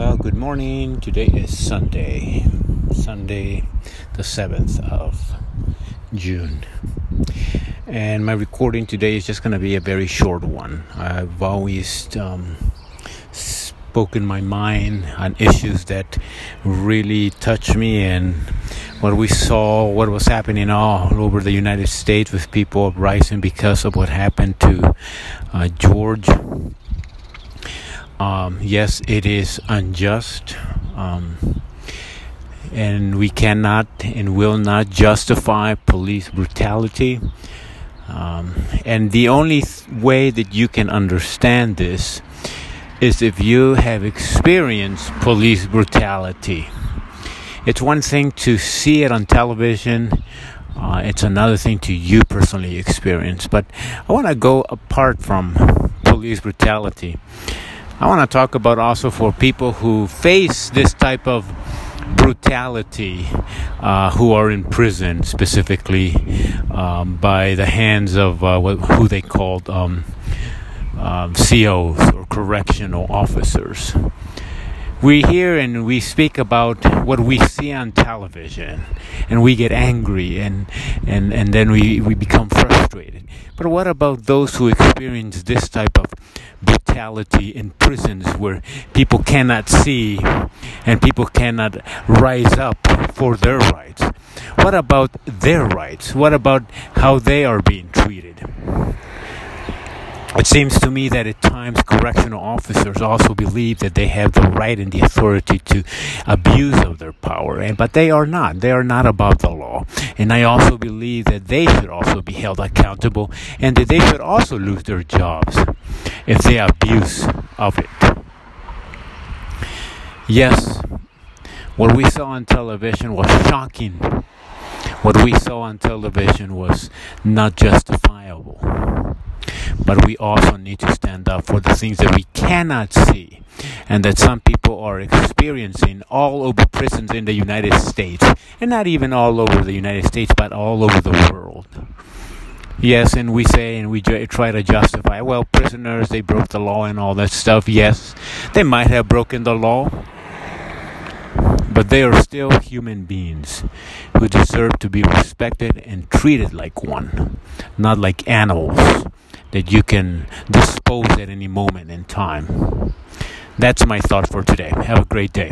Well, good morning. Today is Sunday, Sunday, the 7th of June. And my recording today is just going to be a very short one. I've always um, spoken my mind on issues that really touch me and what we saw, what was happening all over the United States with people uprising because of what happened to uh, George um, yes, it is unjust. Um, and we cannot and will not justify police brutality. Um, and the only th- way that you can understand this is if you have experienced police brutality. It's one thing to see it on television, uh, it's another thing to you personally experience. But I want to go apart from police brutality. I want to talk about also for people who face this type of brutality, uh, who are in prison specifically um, by the hands of uh, who they called um, um, COs or correctional officers. We hear and we speak about what we see on television and we get angry and and and then we we become frustrated. But what about those who experience this type of brutality in prisons where people cannot see and people cannot rise up for their rights what about their rights what about how they are being treated it seems to me that at times correctional officers also believe that they have the right and the authority to abuse of their power, and but they are not. They are not above the law. And I also believe that they should also be held accountable and that they should also lose their jobs if they abuse of it. Yes, what we saw on television was shocking. What we saw on television was not justifiable but we also need to stand up for the things that we cannot see and that some people are experiencing all over prisons in the United States and not even all over the United States but all over the world. Yes, and we say and we try to justify, well, prisoners, they broke the law and all that stuff. Yes, they might have broken the law, but they are still human beings who deserve to be respected and treated like one, not like animals that you can dispose at any moment in time. That's my thought for today. Have a great day.